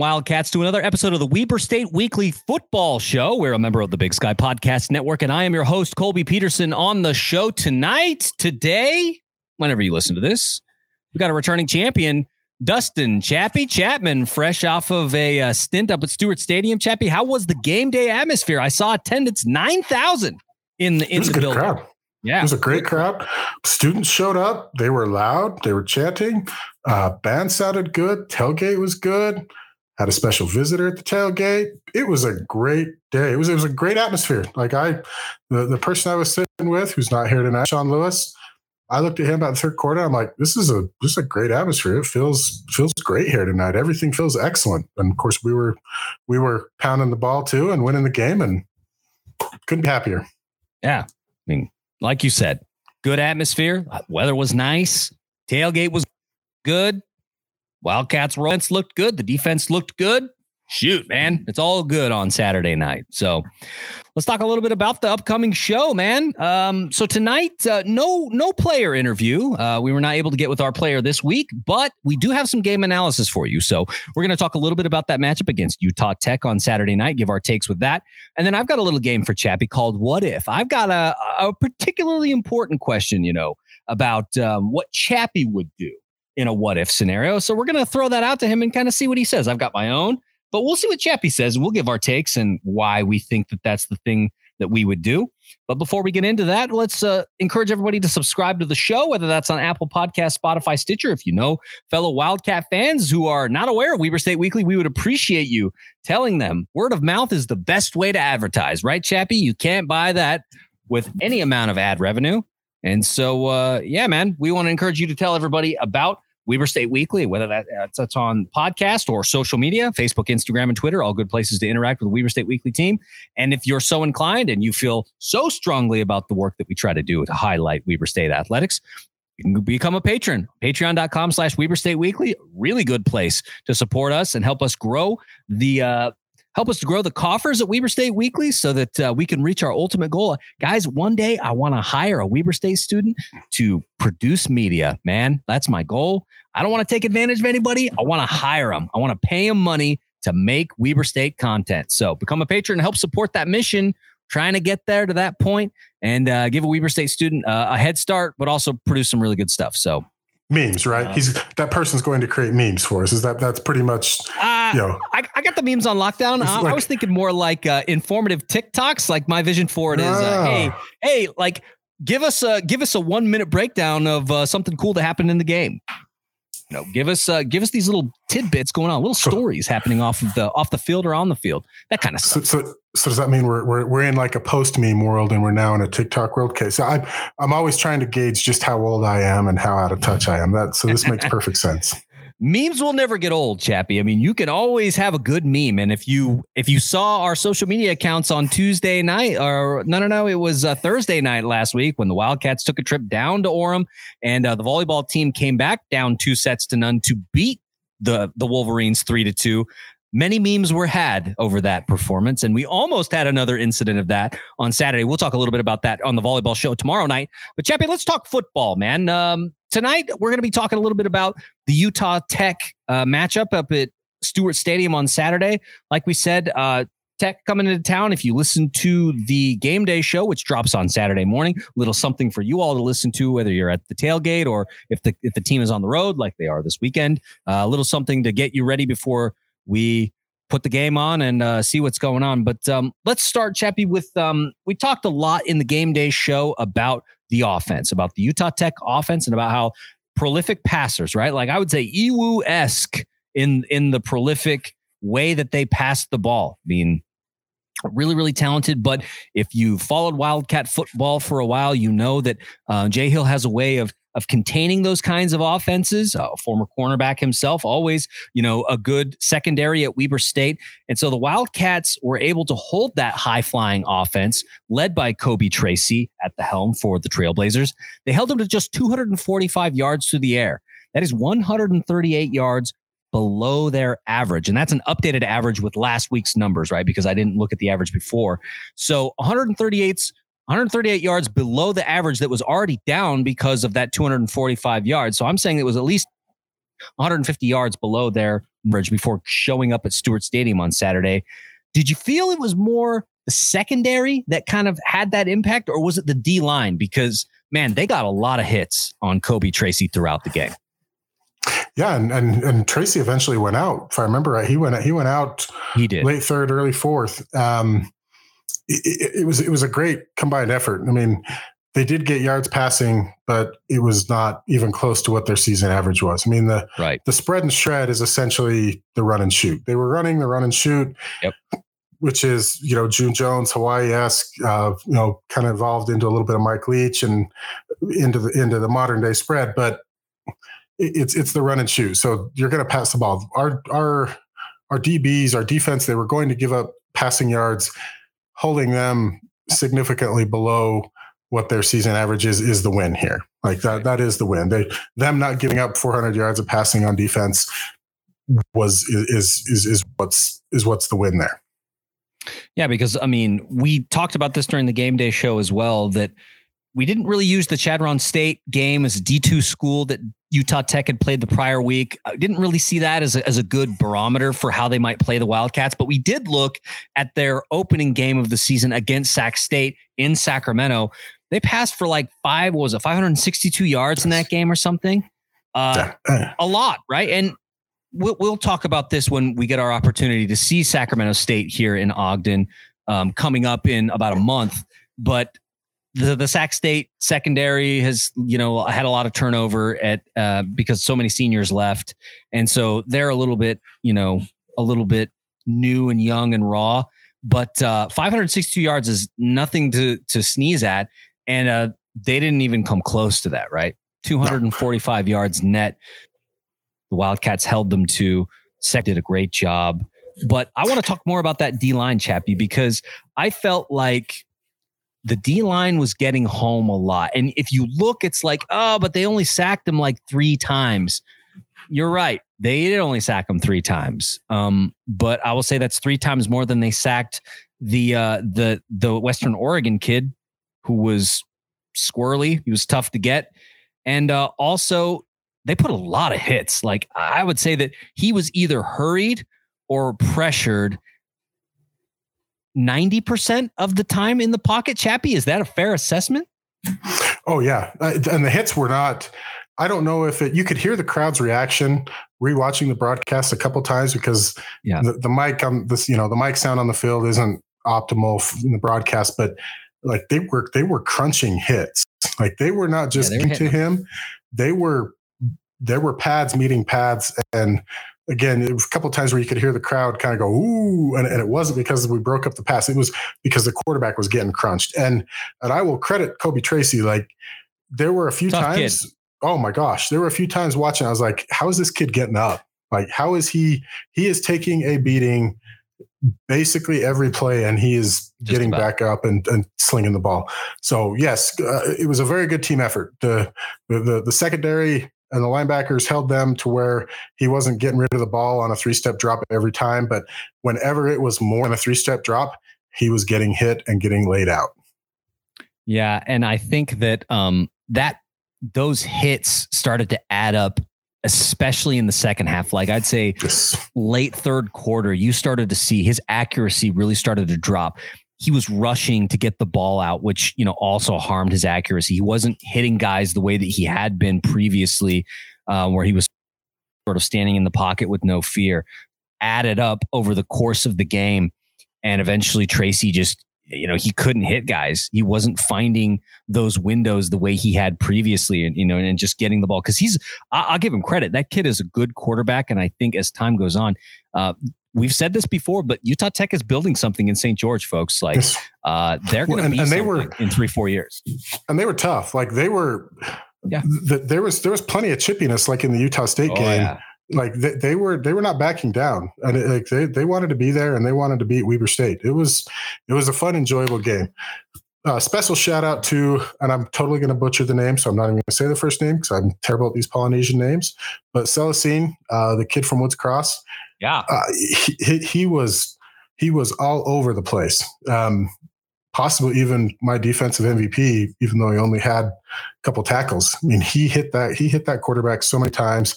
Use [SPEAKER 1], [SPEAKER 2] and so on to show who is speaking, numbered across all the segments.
[SPEAKER 1] Wildcats, to another episode of the Weber State Weekly Football Show. We're a member of the Big Sky Podcast Network, and I am your host, Colby Peterson, on the show tonight. Today, whenever you listen to this, we got a returning champion, Dustin Chappie Chapman, fresh off of a uh, stint up at Stewart Stadium. Chappie, how was the game day atmosphere? I saw attendance 9,000 in the, in the building.
[SPEAKER 2] Crowd.
[SPEAKER 1] Yeah.
[SPEAKER 2] It was a great crowd. Students showed up. They were loud. They were chanting. Uh, band sounded good. Tailgate was good. Had a special visitor at the tailgate. It was a great day. It was it was a great atmosphere. Like I, the, the person I was sitting with, who's not here tonight, Sean Lewis. I looked at him about the third quarter. I'm like, this is a this is a great atmosphere. It feels feels great here tonight. Everything feels excellent. And of course, we were we were pounding the ball too and winning the game, and couldn't be happier.
[SPEAKER 1] Yeah, I mean, like you said, good atmosphere. Weather was nice. Tailgate was good. Wildcats offense looked good. The defense looked good. Shoot, man, it's all good on Saturday night. So let's talk a little bit about the upcoming show, man. Um, so tonight, uh, no no player interview. Uh, we were not able to get with our player this week, but we do have some game analysis for you. So we're going to talk a little bit about that matchup against Utah Tech on Saturday night. Give our takes with that, and then I've got a little game for Chappie called "What If." I've got a, a particularly important question, you know, about um, what Chappie would do in a what if scenario. So we're going to throw that out to him and kind of see what he says. I've got my own, but we'll see what Chappie says. We'll give our takes and why we think that that's the thing that we would do. But before we get into that, let's uh, encourage everybody to subscribe to the show, whether that's on Apple Podcast, Spotify, Stitcher. If you know fellow Wildcat fans who are not aware of Weber State Weekly, we would appreciate you telling them word of mouth is the best way to advertise, right, Chappie? You can't buy that with any amount of ad revenue. And so, uh, yeah, man, we want to encourage you to tell everybody about Weber State Weekly, whether that, that's on podcast or social media, Facebook, Instagram, and Twitter, all good places to interact with the Weber State Weekly team. And if you're so inclined and you feel so strongly about the work that we try to do to highlight Weber State athletics, you can become a patron. Patreon.com slash Weber State Weekly. Really good place to support us and help us grow the uh, help us to grow the coffers at Weber State Weekly so that uh, we can reach our ultimate goal. Guys, one day I want to hire a Weber State student to produce media. Man, that's my goal. I don't want to take advantage of anybody. I want to hire them. I want to pay them money to make Weber State content. So become a patron and help support that mission. Trying to get there to that point and uh, give a Weber State student uh, a head start, but also produce some really good stuff. So
[SPEAKER 2] memes, right? Uh, He's that person's going to create memes for us. Is that that's pretty much?
[SPEAKER 1] Uh, you know, I, I got the memes on lockdown. I, like, I, was thinking more like uh, informative TikToks. Like my vision for it is, uh, hey, ah. hey, like give us a give us a one minute breakdown of uh, something cool that happened in the game you know, give us uh, give us these little tidbits going on, little stories happening off of the off the field or on the field, that kind of stuff.
[SPEAKER 2] So, so, so does that mean we're, we're we're in like a post meme world and we're now in a TikTok world? Okay, so I'm I'm always trying to gauge just how old I am and how out of touch I am. That so this makes perfect sense
[SPEAKER 1] memes will never get old chappie i mean you can always have a good meme and if you if you saw our social media accounts on tuesday night or no no no it was uh, thursday night last week when the wildcats took a trip down to orem and uh, the volleyball team came back down two sets to none to beat the the wolverines three to two many memes were had over that performance and we almost had another incident of that on saturday we'll talk a little bit about that on the volleyball show tomorrow night but chappie let's talk football man um, tonight we're going to be talking a little bit about the utah tech uh, matchup up at stewart stadium on saturday like we said uh, Tech coming into town. If you listen to the game day show, which drops on Saturday morning, a little something for you all to listen to, whether you're at the tailgate or if the if the team is on the road like they are this weekend. Uh, a little something to get you ready before we put the game on and uh, see what's going on. But um, let's start, Chappie, with um, we talked a lot in the game day show about the offense, about the Utah Tech offense, and about how prolific passers, right? Like I would say, Ewu esque in in the prolific way that they pass the ball. I mean, really, really talented. But if you followed Wildcat football for a while, you know that uh, Jay Hill has a way of of containing those kinds of offenses. A former cornerback himself, always, you know, a good secondary at Weber State. And so the Wildcats were able to hold that high flying offense led by Kobe Tracy at the helm for the Trailblazers. They held them to just 245 yards through the air. That is 138 yards below their average. And that's an updated average with last week's numbers, right? Because I didn't look at the average before. So 138's 138 yards below the average that was already down because of that 245 yards. So I'm saying it was at least 150 yards below their average before showing up at Stewart Stadium on Saturday. Did you feel it was more the secondary that kind of had that impact, or was it the D line? Because man, they got a lot of hits on Kobe Tracy throughout the game.
[SPEAKER 2] Yeah, and, and and Tracy eventually went out. If I remember right, he went he went out.
[SPEAKER 1] He did
[SPEAKER 2] late third, early fourth. Um, it, it, was it was a great combined effort. I mean, they did get yards passing, but it was not even close to what their season average was. I mean, the
[SPEAKER 1] right
[SPEAKER 2] the spread and shred is essentially the run and shoot. They were running the run and shoot.
[SPEAKER 1] Yep.
[SPEAKER 2] Which is, you know, June Jones, Hawaii esque, uh, you know, kind of evolved into a little bit of Mike Leach and into the into the modern day spread. But it's it's the run and shoot. So you're going to pass the ball. Our our our DBs, our defense, they were going to give up passing yards, holding them significantly below what their season average is is the win here. Like that that is the win. They them not giving up 400 yards of passing on defense was is is is what's is what's the win there.
[SPEAKER 1] Yeah, because I mean, we talked about this during the game day show as well that we didn't really use the Chadron State game as a D2 school that Utah Tech had played the prior week. I didn't really see that as a, as a good barometer for how they might play the Wildcats, but we did look at their opening game of the season against Sac State in Sacramento. They passed for like five, was it 562 yards in that game or something? Uh, a lot, right? And we'll, we'll talk about this when we get our opportunity to see Sacramento State here in Ogden um, coming up in about a month. But the the Sac State secondary has you know had a lot of turnover at uh, because so many seniors left, and so they're a little bit you know a little bit new and young and raw. But uh, 562 yards is nothing to to sneeze at, and uh, they didn't even come close to that. Right, 245 yards net. The Wildcats held them to. Sec did a great job. But I want to talk more about that D line, Chappie, because I felt like the D line was getting home a lot. And if you look, it's like, oh, but they only sacked him like three times. You're right. They did only sack him three times. Um, but I will say that's three times more than they sacked the uh, the the Western Oregon kid who was squirrely. He was tough to get. And uh, also, they put a lot of hits. Like I would say that he was either hurried or pressured 90% of the time in the pocket, Chappie. Is that a fair assessment?
[SPEAKER 2] Oh, yeah. And the hits were not, I don't know if it, you could hear the crowd's reaction rewatching the broadcast a couple times because
[SPEAKER 1] yeah.
[SPEAKER 2] the, the mic on this, you know, the mic sound on the field isn't optimal in the broadcast, but like they were, they were crunching hits. Like they were not just yeah, into him. They were, there were pads meeting pads and again, a couple of times where you could hear the crowd kind of go, ooh, and, and, it wasn't because we broke up the pass. It was because the quarterback was getting crunched. And and I will credit Kobe Tracy. Like there were a few Tough times, kid. oh my gosh, there were a few times watching, I was like, how is this kid getting up? Like, how is he he is taking a beating basically every play and he is Just getting about. back up and, and slinging the ball. So yes, uh, it was a very good team effort. The, the, the secondary and the linebackers held them to where he wasn't getting rid of the ball on a three step drop every time. But whenever it was more than a three step drop, he was getting hit and getting laid out.
[SPEAKER 1] Yeah. And I think that um, that those hits started to add up, especially in the second half. Like I'd say yes. late third quarter, you started to see his accuracy really started to drop he was rushing to get the ball out, which, you know, also harmed his accuracy. He wasn't hitting guys the way that he had been previously, uh, where he was sort of standing in the pocket with no fear. Added up over the course of the game. And eventually Tracy just, you know, he couldn't hit guys. He wasn't finding those windows the way he had previously, and you know, and just getting the ball. Because he's, I'll give him credit. That kid is a good quarterback, and I think as time goes on, uh, we've said this before, but Utah Tech is building something in St. George, folks. Like uh, they're going to well, be and they were in three, four years.
[SPEAKER 2] And they were tough. Like they were. Yeah. Th- there was there was plenty of chippiness, like in the Utah State oh, game. Yeah. Like they, they, were they were not backing down, and it, like they they wanted to be there, and they wanted to beat Weber State. It was it was a fun, enjoyable game. Uh, special shout out to, and I'm totally going to butcher the name, so I'm not even going to say the first name because I'm terrible at these Polynesian names. But Celestine, uh, the kid from Woods Cross,
[SPEAKER 1] yeah, uh,
[SPEAKER 2] he, he was he was all over the place. Um, possibly even my defensive MVP, even though he only had a couple tackles. I mean, he hit that he hit that quarterback so many times.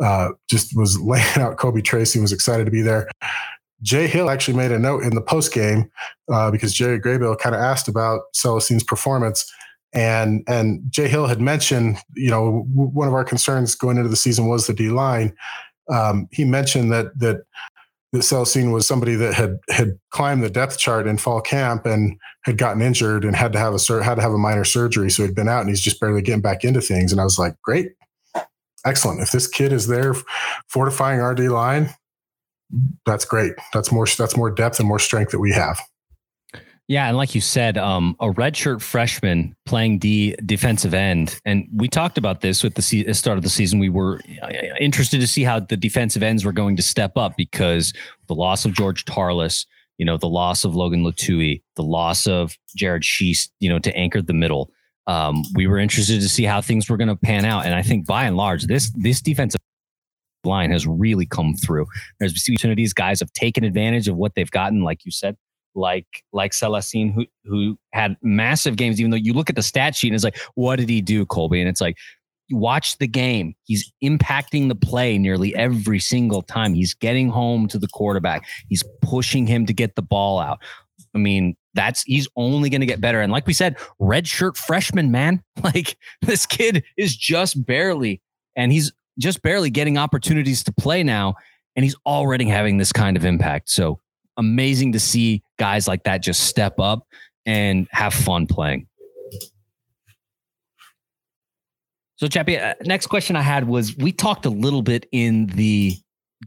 [SPEAKER 2] uh, just was laying out Kobe Tracy, was excited to be there. Jay Hill actually made a note in the post game uh, because Jerry Graybill kind of asked about Celestine's performance. And and Jay Hill had mentioned, you know, one of our concerns going into the season was the D line. Um, he mentioned that that that Celestine was somebody that had had climbed the depth chart in fall camp and had gotten injured and had to have a had to have a minor surgery, so he'd been out and he's just barely getting back into things. And I was like, great, excellent. If this kid is there fortifying our D line, that's great. That's more that's more depth and more strength that we have.
[SPEAKER 1] Yeah, and like you said, um, a redshirt freshman playing D defensive end, and we talked about this with the se- start of the season. We were uh, interested to see how the defensive ends were going to step up because the loss of George Tarlas, you know, the loss of Logan Latui, the loss of Jared Sheast, you know, to anchor the middle. Um, we were interested to see how things were going to pan out, and I think by and large, this this defensive line has really come through. There's opportunities, guys have taken advantage of what they've gotten, like you said like like Celestine who who had massive games. Even though you look at the stat sheet and it's like, what did he do, Colby? And it's like, watch the game. He's impacting the play nearly every single time. He's getting home to the quarterback. He's pushing him to get the ball out. I mean, that's he's only going to get better. And like we said, red shirt freshman, man. Like this kid is just barely, and he's just barely getting opportunities to play now. And he's already having this kind of impact. So amazing to see guys like that just step up and have fun playing. So, Chappie, uh, next question I had was we talked a little bit in the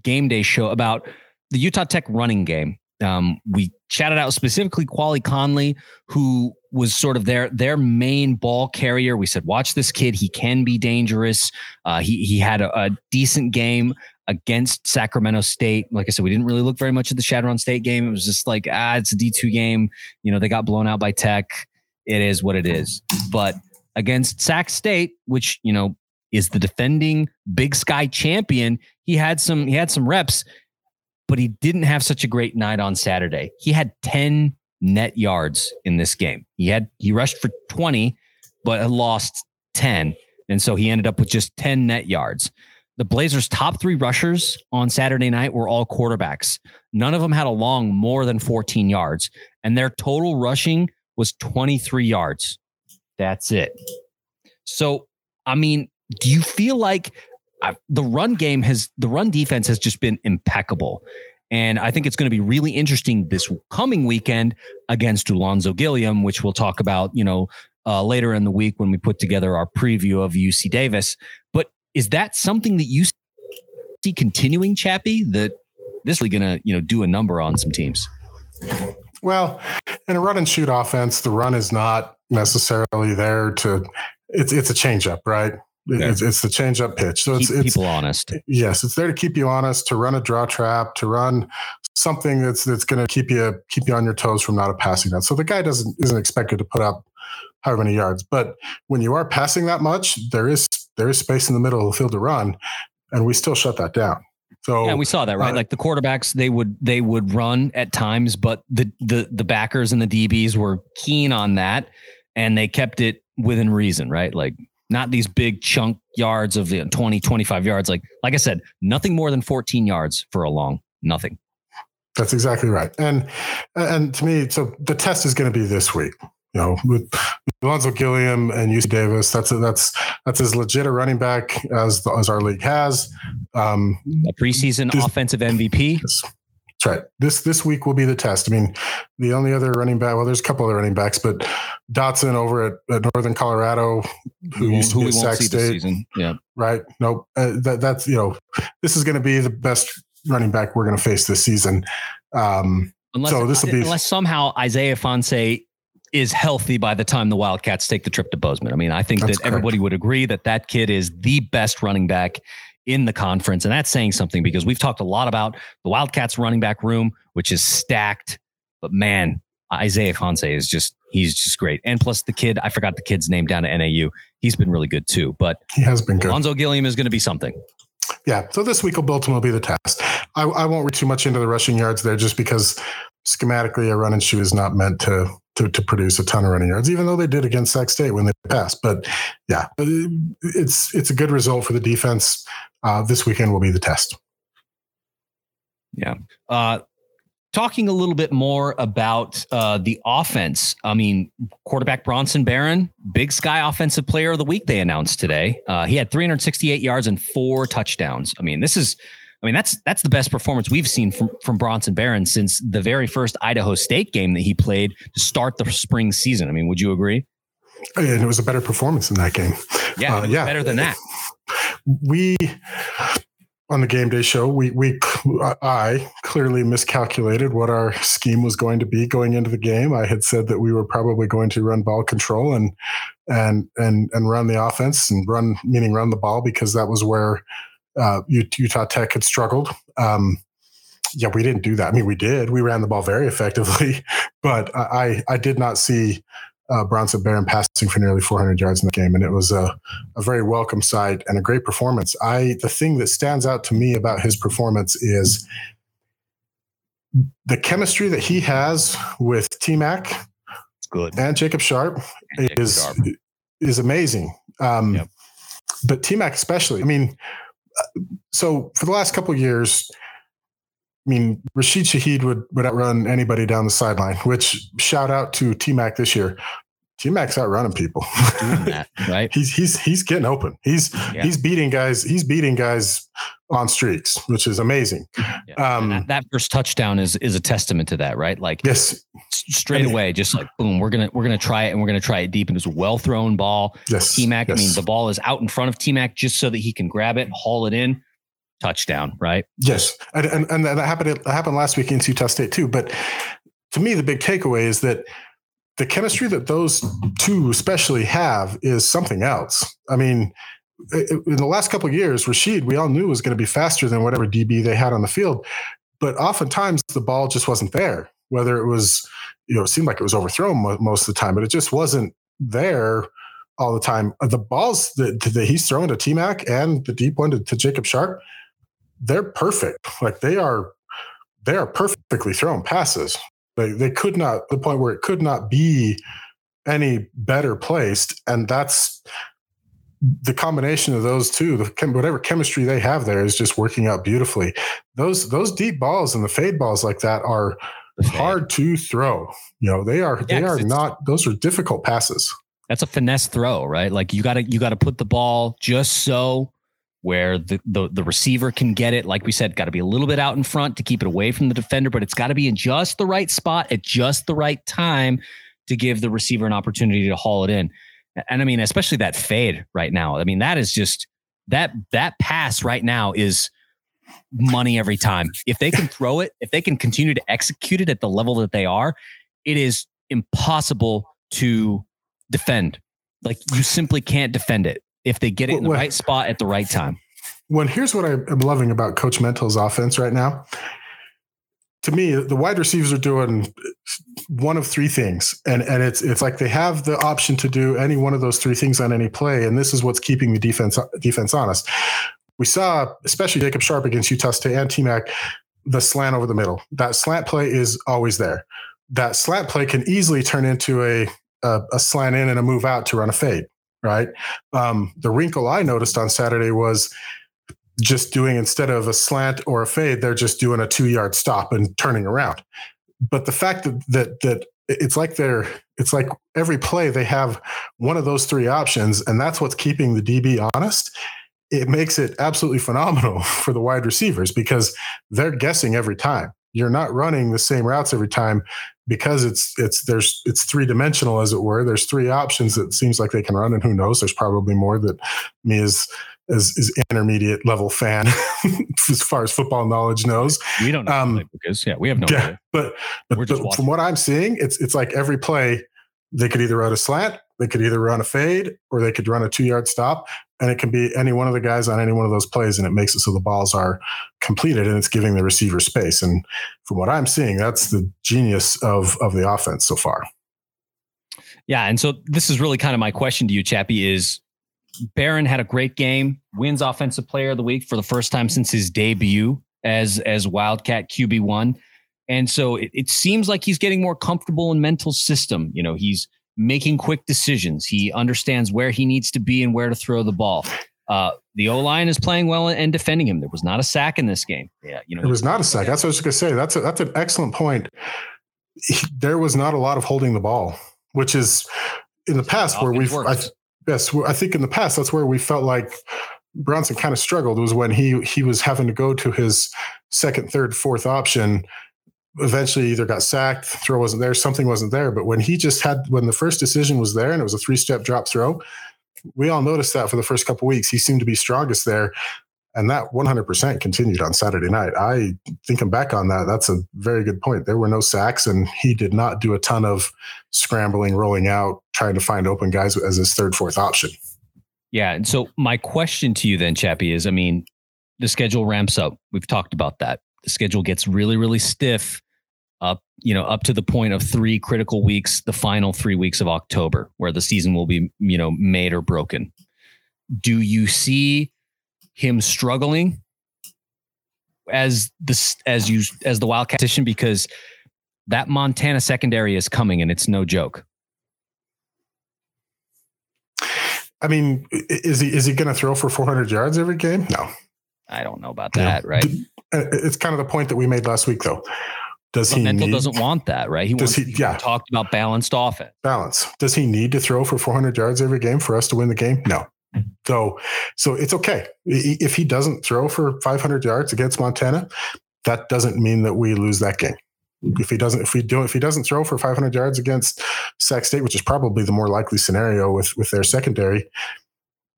[SPEAKER 1] game day show about the Utah Tech running game. Um, we chatted out specifically Quali Conley, who was sort of their their main ball carrier. We said, watch this kid; he can be dangerous. Uh, he he had a, a decent game against Sacramento State. Like I said, we didn't really look very much at the Chadron State game. It was just like, ah, it's a D2 game. You know, they got blown out by Tech. It is what it is. But against Sac State, which, you know, is the defending Big Sky champion, he had some he had some reps, but he didn't have such a great night on Saturday. He had 10 net yards in this game. He had he rushed for 20, but lost 10. And so he ended up with just 10 net yards. The Blazers' top three rushers on Saturday night were all quarterbacks. None of them had a long more than 14 yards, and their total rushing was 23 yards. That's it. So, I mean, do you feel like uh, the run game has, the run defense has just been impeccable? And I think it's going to be really interesting this coming weekend against Ulonzo Gilliam, which we'll talk about, you know, uh, later in the week when we put together our preview of UC Davis. But is that something that you see continuing, Chappie? That this is going to you know do a number on some teams.
[SPEAKER 2] Well, in a run and shoot offense, the run is not necessarily there to. It's it's a changeup, right? It's, it's the changeup pitch. So
[SPEAKER 1] keep
[SPEAKER 2] it's, it's
[SPEAKER 1] people honest.
[SPEAKER 2] Yes, it's there to keep you honest, to run a draw trap, to run something that's that's going to keep you keep you on your toes from not a passing that. So the guy doesn't isn't expected to put up however many yards. But when you are passing that much, there is there is space in the middle of the field to run, and we still shut that down. So
[SPEAKER 1] yeah, we saw that right. Uh, like the quarterbacks, they would they would run at times, but the the the backers and the DBs were keen on that, and they kept it within reason, right? Like not these big chunk yards of you know, 20, 25 yards. Like like I said, nothing more than 14 yards for a long, nothing.
[SPEAKER 2] That's exactly right. And and to me, so the test is going to be this week you know, with Ulonzo Gilliam and UC Davis, that's a, that's that's as legit a running back as as our league has.
[SPEAKER 1] Um, a preseason this, offensive MVP.
[SPEAKER 2] That's right. This this week will be the test. I mean, the only other running back. Well, there's a couple other running backs, but Dotson over at, at Northern Colorado,
[SPEAKER 1] who, used to be at Sac State.
[SPEAKER 2] Yeah. Right. Nope. Uh, that, that's you know, this is going to be the best running back we're going to face this season. Um,
[SPEAKER 1] Unless, so this will be unless somehow Isaiah Ifanse is healthy by the time the Wildcats take the trip to Bozeman. I mean, I think that's that correct. everybody would agree that that kid is the best running back in the conference. And that's saying something because we've talked a lot about the Wildcats running back room, which is stacked. But man, Isaiah Ifanse is just, he's just great. And plus the kid, I forgot the kid's name down at NAU. He's been really good too. But
[SPEAKER 2] he has been good.
[SPEAKER 1] Ulonzo Gilliam is going to be something.
[SPEAKER 2] Yeah. So this week will ultimately be the test. I, I won't read too much into the rushing yards there just because schematically a run and shoot is not meant to to, to produce a ton of running yards, even though they did against Sac State when they passed. But yeah, it's it's a good result for the defense. uh, this weekend will be the test.
[SPEAKER 1] Yeah. Uh, talking a little bit more about uh, the offense. I mean, quarterback Bronson Barron, Big Sky Offensive Player of the Week. They announced today. Uh, he had 368 yards and four touchdowns. I mean, this is. I mean, that's that's the best performance we've seen from from Bronson Barron since the very first Idaho State game that he played to start the spring season. I mean, would you agree?
[SPEAKER 2] And it was a better performance in that game.
[SPEAKER 1] Yeah, uh, yeah, better than that.
[SPEAKER 2] We on the game day show, we we I clearly miscalculated what our scheme was going to be going into the game. I had said that we were probably going to run ball control and and and and run the offense and run meaning run the ball because that was where uh, Utah Tech had struggled. Um, yeah, we didn't do that. I mean, we did. We ran the ball very effectively, but I I did not see uh, Bronson Barron passing for nearly 400 yards in the game, and it was a, a very welcome sight and a great performance. I the thing that stands out to me about his performance is the chemistry that he has with T Mac,
[SPEAKER 1] good,
[SPEAKER 2] and Jacob Sharp and Jacob is Sharp. is amazing. Um, yep. But T Mac especially. I mean, so for the last couple years, I mean, Rashid Shaheed would, would outrun anybody down the sideline, which shout out to T Mac this year. T Mac's outrunning people.
[SPEAKER 1] that, right?
[SPEAKER 2] he's he's he's getting open. He's yeah. he's beating guys. He's beating guys on streaks, which is amazing.
[SPEAKER 1] Yeah. Um, that, that, first touchdown is is a testament to that, right? Like
[SPEAKER 2] yes,
[SPEAKER 1] straight away, just like boom, we're gonna we're gonna try it and we're gonna try it deep. And it's a well thrown ball.
[SPEAKER 2] Yes,
[SPEAKER 1] T Mac.
[SPEAKER 2] Yes.
[SPEAKER 1] I mean, the ball is out in front of T Mac just so that he can grab it, haul it in touchdown, right?
[SPEAKER 2] Yes, and, and, and that happened. That happened last week against Utah State too. But to me, the big takeaway is that the chemistry that those two especially have is something else. I mean, in the last couple of years, Rashid, we all knew was going to be faster than whatever DB they had on the field, but oftentimes the ball just wasn't there. Whether it was, you know, it seemed like it was overthrown most of the time, but it just wasn't there all the time. Uh, the balls that, that he's throwing to T Mac and the deep one to, to Jacob Sharp, they're perfect. Like they are, they are perfectly thrown passes. They they could not the point where it could not be any better placed, and that's the combination of those two. The chem, whatever chemistry they have there is just working out beautifully. Those those deep balls and the fade balls like that are hard to throw. You know they are yeah, they are not. Those are difficult passes.
[SPEAKER 1] That's a finesse throw, right? Like you got to you got to put the ball just so where the, the, the receiver can get it. Like we said, got to be a little bit out in front to keep it away from the defender, but it's got to be in just the right spot at just the right time to give the receiver an opportunity to haul it in. And I mean, especially that fade right now. I mean, that is just that that pass right now is money every time. If they can throw it, if they can continue to execute it at the level that they are, it is impossible to defend. Like you simply can't defend it if they get it in the right spot at the right time.
[SPEAKER 2] When here's what I'm loving about Coach Mental's offense right now. To me, the wide receivers are doing one of three things, and and it's it's like they have the option to do any one of those three things on any play, and this is what's keeping the defense defense honest. We saw, especially Jacob Sharp against Utah State and T-Mac, the slant over the middle. That slant play is always there. That slant play can easily turn into a a, a slant in and a move out to run a fade right? Um, the wrinkle I noticed on Saturday was just doing instead of a slant or a fade, they're just doing a two yard stop and turning around. But the fact that that that it's like they're it's like every play they have one of those three options, and that's what's keeping the DB honest. It makes it absolutely phenomenal for the wide receivers because they're guessing every time. You're not running the same routes every time because it's it's there's it's three dimensional as it were. There's three options that seems like they can run, and who knows? There's probably more that me as as intermediate level fan as far as football knowledge knows.
[SPEAKER 1] We don't know um, because yeah, we have no yeah, idea.
[SPEAKER 2] But but, but from what I'm seeing, it's it's like every play they could either run a slant, they could either run a fade, or they could run a two yard stop. And it can be any one of the guys on any one of those plays, and it makes it so the balls are completed and it's giving the receiver space. And from what I'm seeing, that's the genius of, of the offense so far.
[SPEAKER 1] Yeah. And so this is really kind of my question to you, Chappie, is Barron had a great game, wins offensive player of the week for the first time since his debut as as Wildcat QB one. And so it, it seems like he's getting more comfortable in mental system. You know, he's making quick decisions. He understands where he needs to be and where to throw the ball. Uh, the O line is playing well and defending him. There was not a sack in this game. Yeah, you know,
[SPEAKER 2] it was not a sack. That's what I was going to say. That's a, that's an excellent point. He, there was not a lot of holding the ball, which is in the past where we've. I, yes, I think in the past that's where we felt like Bronson kind of struggled was when he he was having to go to his second, third, fourth option. Eventually, either got sacked, throw wasn't there, something wasn't there. But when he just had when the first decision was there and it was a three step drop throw, we all noticed that for the first couple weeks. He seemed to be strongest there. And that 100% continued on Saturday night. I thinking back on that, that's a very good point. There were no sacks, and he did not do a ton of scrambling, rolling out, trying to find open guys as his third, fourth option.
[SPEAKER 1] Yeah. And so my question to you then, Chappie, is I mean, the schedule ramps up. We've talked about that. The schedule gets really, really stiff up, you know, up to the point of three critical weeks, the final three weeks of October, where the season will be, you know, made or broken. Do you see him struggling as the as you as the Wildcat position because that Montana secondary is coming and it's no joke.
[SPEAKER 2] I mean, is he is he going to throw for 400 yards every game? No.
[SPEAKER 1] I don't know about that, right?
[SPEAKER 2] Uh, it's kind of the point that we made last week, though. Does
[SPEAKER 1] but
[SPEAKER 2] he
[SPEAKER 1] Mental
[SPEAKER 2] need,
[SPEAKER 1] doesn't want that, right? He
[SPEAKER 2] does
[SPEAKER 1] wants,
[SPEAKER 2] he, yeah.
[SPEAKER 1] talked about balanced offense.
[SPEAKER 2] Balance. Does he need to throw for 400 yards every game for us to win the game? No. So, so it's okay if he doesn't throw for 500 yards against Montana. That doesn't mean that we lose that game. If he doesn't, if we do, if he doesn't throw for 500 yards against Sac State, which is probably the more likely scenario with with their secondary,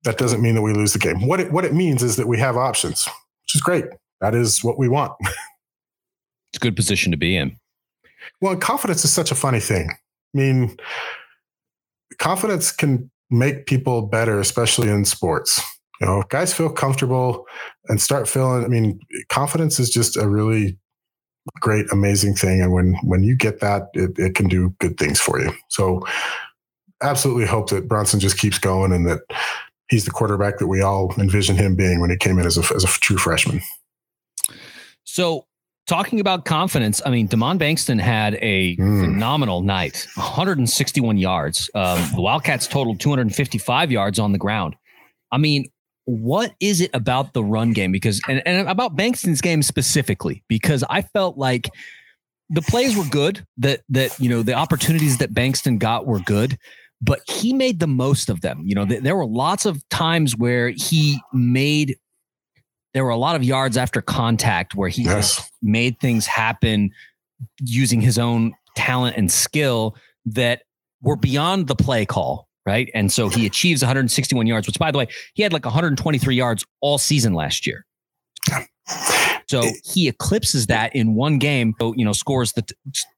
[SPEAKER 2] that doesn't mean that we lose the game. What it what it means is that we have options, which is great. That is what we want.
[SPEAKER 1] It's a good position to be in.
[SPEAKER 2] Well, confidence is such a funny thing. I mean, confidence can make people better, especially in sports. You know, guys feel comfortable and start feeling. I mean, confidence is just a really great, amazing thing. And when when you get that, it, it can do good things for you. So absolutely hope that Bronson just keeps going and that he's the quarterback that we all envisioned him being when he came in as a, as a true freshman.
[SPEAKER 1] So talking about confidence, I mean, Demond Bankston had a mm. phenomenal night 161 yards. Um, the Wildcats totaled 255 yards on the ground. I mean, what is it about the run game? Because, and, and about Bankston's game specifically, because I felt like the plays were good, that, that, you know, the opportunities that Bankston got were good but he made the most of them. You know, th- there were lots of times where he made there were a lot of yards after contact where he yes. made things happen using his own talent and skill that were beyond the play call, right? And so he achieves 161 yards, which by the way, he had like 123 yards all season last year. So he eclipses that in one game, you know, scores the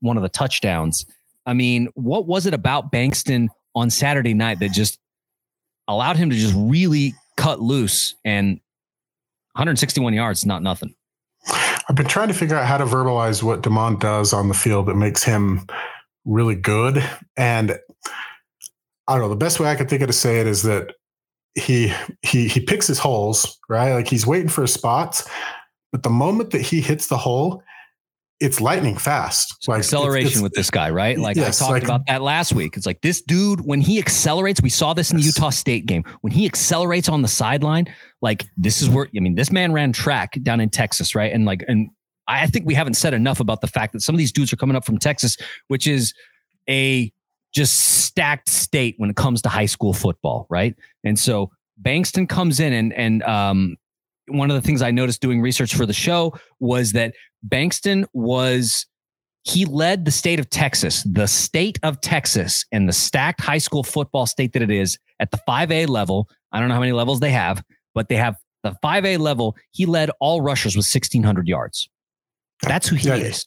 [SPEAKER 1] one of the touchdowns. I mean, what was it about Bankston on Saturday night that just allowed him to just really cut loose and 161 yards, not nothing.
[SPEAKER 2] I've been trying to figure out how to verbalize what Demond does on the field that makes him really good. And I don't know, the best way I could think of to say it is that he he he picks his holes, right? Like he's waiting for his spots, but the moment that he hits the hole, it's lightning fast.
[SPEAKER 1] Like acceleration it's, it's, with this guy, right? Like yes, I talked like, about that last week. It's like this dude, when he accelerates, we saw this in the Utah State game. When he accelerates on the sideline, like this is where I mean, this man ran track down in Texas, right? And like, and I think we haven't said enough about the fact that some of these dudes are coming up from Texas, which is a just stacked state when it comes to high school football, right? And so Bankston comes in and and um one of the things I noticed doing research for the show was that Bankston was he led the state of Texas, the state of Texas, and the stacked high school football state that it is at the 5A level. I don't know how many levels they have, but they have the 5A level. He led all rushers with 1,600 yards. That's who he yeah, is.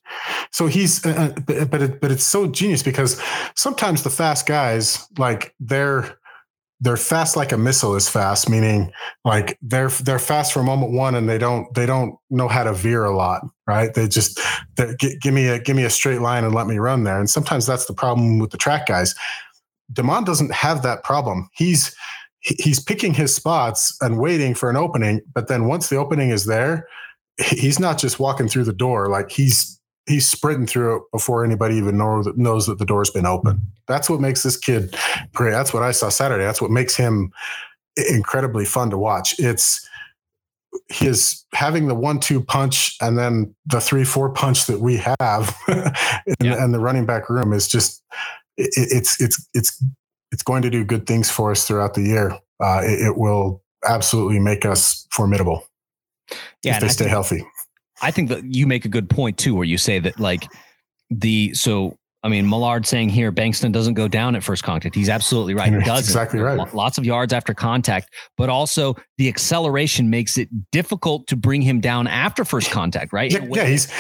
[SPEAKER 2] So he's, uh, uh, but but, it, but it's so genius because sometimes the fast guys like they're they're fast like a missile is fast, meaning like they're they're fast from moment one and they don't they don't know how to veer a lot, right? They just they, give me a give me a straight line and let me run there. And sometimes that's the problem with the track guys. Demond doesn't have that problem. He's he's picking his spots and waiting for an opening, but then once the opening is there, he's not just walking through the door like he's he's sprinting through it before anybody even know, knows that the door's been open. That's what makes this kid great. That's what I saw Saturday. That's what makes him incredibly fun to watch. It's his having the one-two punch and then the three-four punch that we have, and, yeah. and, the running back room is just it, it's it's it's it's going to do good things for us throughout the year. Uh, it, it, will absolutely make us formidable yeah, if they stay
[SPEAKER 1] think,
[SPEAKER 2] healthy.
[SPEAKER 1] I think that you make a good point too, where you say that like the so I mean, Millard saying here, Bankston doesn't go down at first contact. He's absolutely right. He doesn't.
[SPEAKER 2] exactly right.
[SPEAKER 1] Lots of yards after contact, but also the acceleration makes it difficult to bring him down after first contact, right?
[SPEAKER 2] Yeah, yeah he's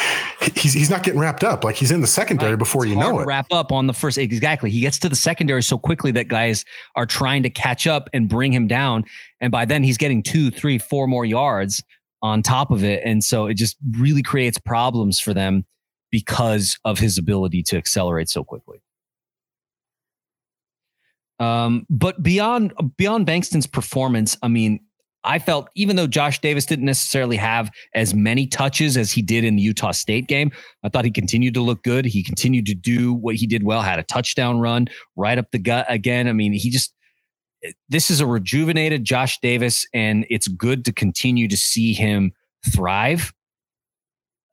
[SPEAKER 2] he's he's not getting wrapped up. Like he's in the secondary right. before it's you know it.
[SPEAKER 1] Wrap up on the first exactly. He gets to the secondary so quickly that guys are trying to catch up and bring him down, and by then he's getting two, three, four more yards on top of it, and so it just really creates problems for them because of his ability to accelerate so quickly. Um, but beyond beyond Bankston's performance, I mean, I felt even though Josh Davis didn't necessarily have as many touches as he did in the Utah State game, I thought he continued to look good. He continued to do what he did well, had a touchdown run right up the gut again. I mean, he just this is a rejuvenated Josh Davis, and it's good to continue to see him thrive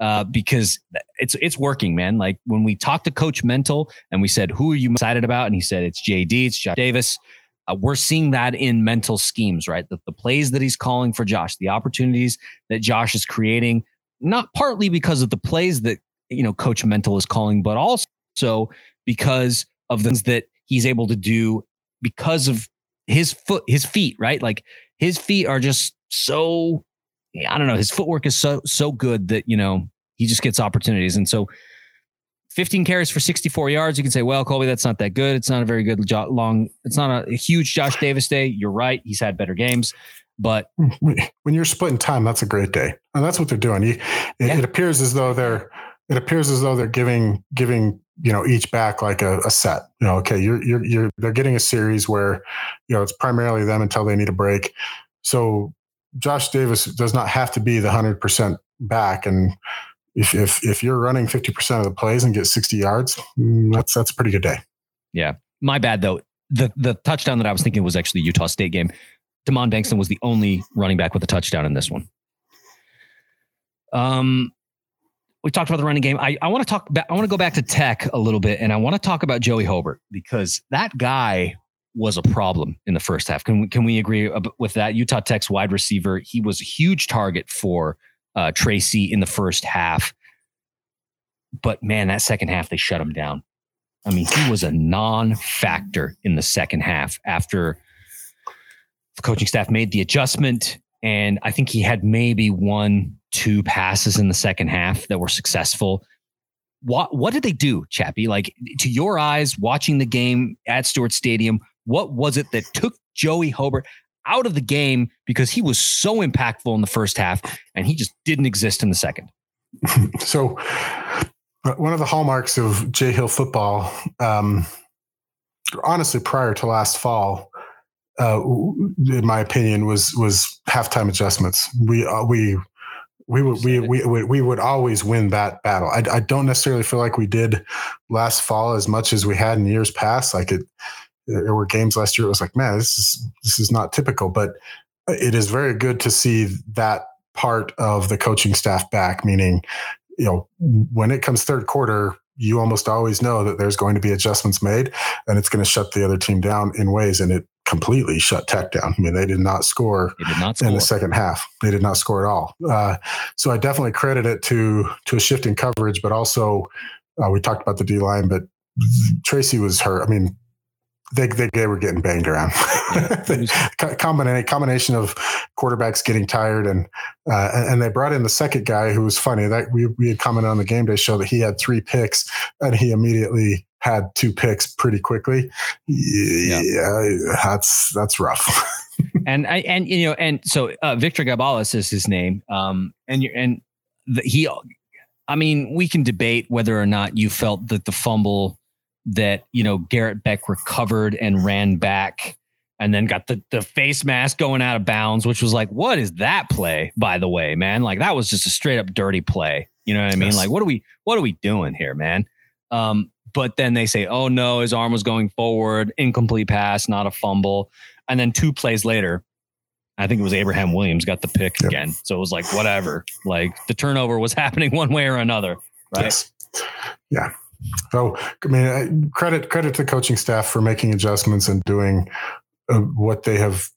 [SPEAKER 1] uh, because it's it's working, man. Like when we talked to Coach Mental and we said, "Who are you excited about?" and he said, "It's JD, it's Josh Davis." Uh, we're seeing that in mental schemes, right? The, the plays that he's calling for Josh, the opportunities that Josh is creating, not partly because of the plays that you know Coach Mental is calling, but also because of the things that he's able to do because of his foot, his feet, right? Like his feet are just so I don't know. His footwork is so so good that you know he just gets opportunities, and so 15 carries for 64 yards. You can say, well, Colby, that's not that good. It's not a very good long. It's not a, a huge Josh Davis day. You're right. He's had better games, but
[SPEAKER 2] when you're splitting time, that's a great day, and that's what they're doing. You, it, yeah. it appears as though they're it appears as though they're giving giving you know each back like a, a, set you know okay you're you're you're they're getting a series where you know it's primarily them until they need a break so Josh Davis does not have to be the hundred percent back, and if, if if you're running fifty percent of the plays and get sixty yards, mm, that's that's a pretty good day.
[SPEAKER 1] Yeah, my bad though. The the touchdown that I was thinking was actually Utah State game. Damon Bankston was the only running back with a touchdown in this one. Um, we talked about the running game. I, I want to talk. I want to go back to Tech a little bit, and I want to talk about Joey Hobert because that guy was a problem in the first half. Can we, can we agree with that? Utah Tech's wide receiver, he was a huge target for uh, Tracy in the first half. But man, that second half, they shut him down. I mean, he was a non factor in the second half after the coaching staff made the adjustment. And I think he had maybe one, two passes in the second half that were successful. What what did they do, Chappie? Like to your eyes, watching the game at Stewart Stadium, what was it that took Joey Hobert out of the game because he was so impactful in the first half and he just didn't exist in the second?
[SPEAKER 2] so, uh, one of the hallmarks of Jay Hill football, um, honestly, prior to last fall, uh, in my opinion, was was halftime adjustments. We uh, we we would we, we we would always win that battle. I, I don't necessarily feel like we did last fall as much as we had in years past. Like it, there were games last year. It was like, man, this is this is not typical, but uh, it is very good to see that part of the coaching staff back. Meaning, you know, when it comes third quarter, you almost always know that there's going to be adjustments made, and it's going to shut the other team down in ways, and it completely shut Tech down. I mean, they did not score,
[SPEAKER 1] did not score.
[SPEAKER 2] in the second half. They did not score at all. Uh, so I definitely credit it to to a shift in coverage, but also uh, we talked about the D line, but Tracy was hurt. I mean, they, they, they were getting banged around. Yeah. combination combination of quarterbacks getting tired and uh, and they brought in the second guy who was funny that we we had commented on the game day show that he had three picks and he immediately had two picks pretty quickly. Yeah, yeah that's that's rough.
[SPEAKER 1] and I and you know and so uh, Victor Gabalis is his name. Um and you and the, he I mean we can debate whether or not you felt that the fumble that you know Garrett Beck recovered and ran back and then got the the face mask going out of bounds, which was like, what is that play? By the way, man, like that was just a straight up dirty play. You know what I mean? Yes. Like, what are we what are we doing here, man? Um, but then they say, oh no, his arm was going forward, incomplete pass, not a fumble. And then two plays later, I think it was Abraham Williams got the pick
[SPEAKER 2] Yep.
[SPEAKER 1] again. So it was like whatever. Like the turnover was happening one way or another. Right.
[SPEAKER 2] Yes. Yeah. So I mean, credit credit to the coaching staff for making adjustments and doing uh, what they have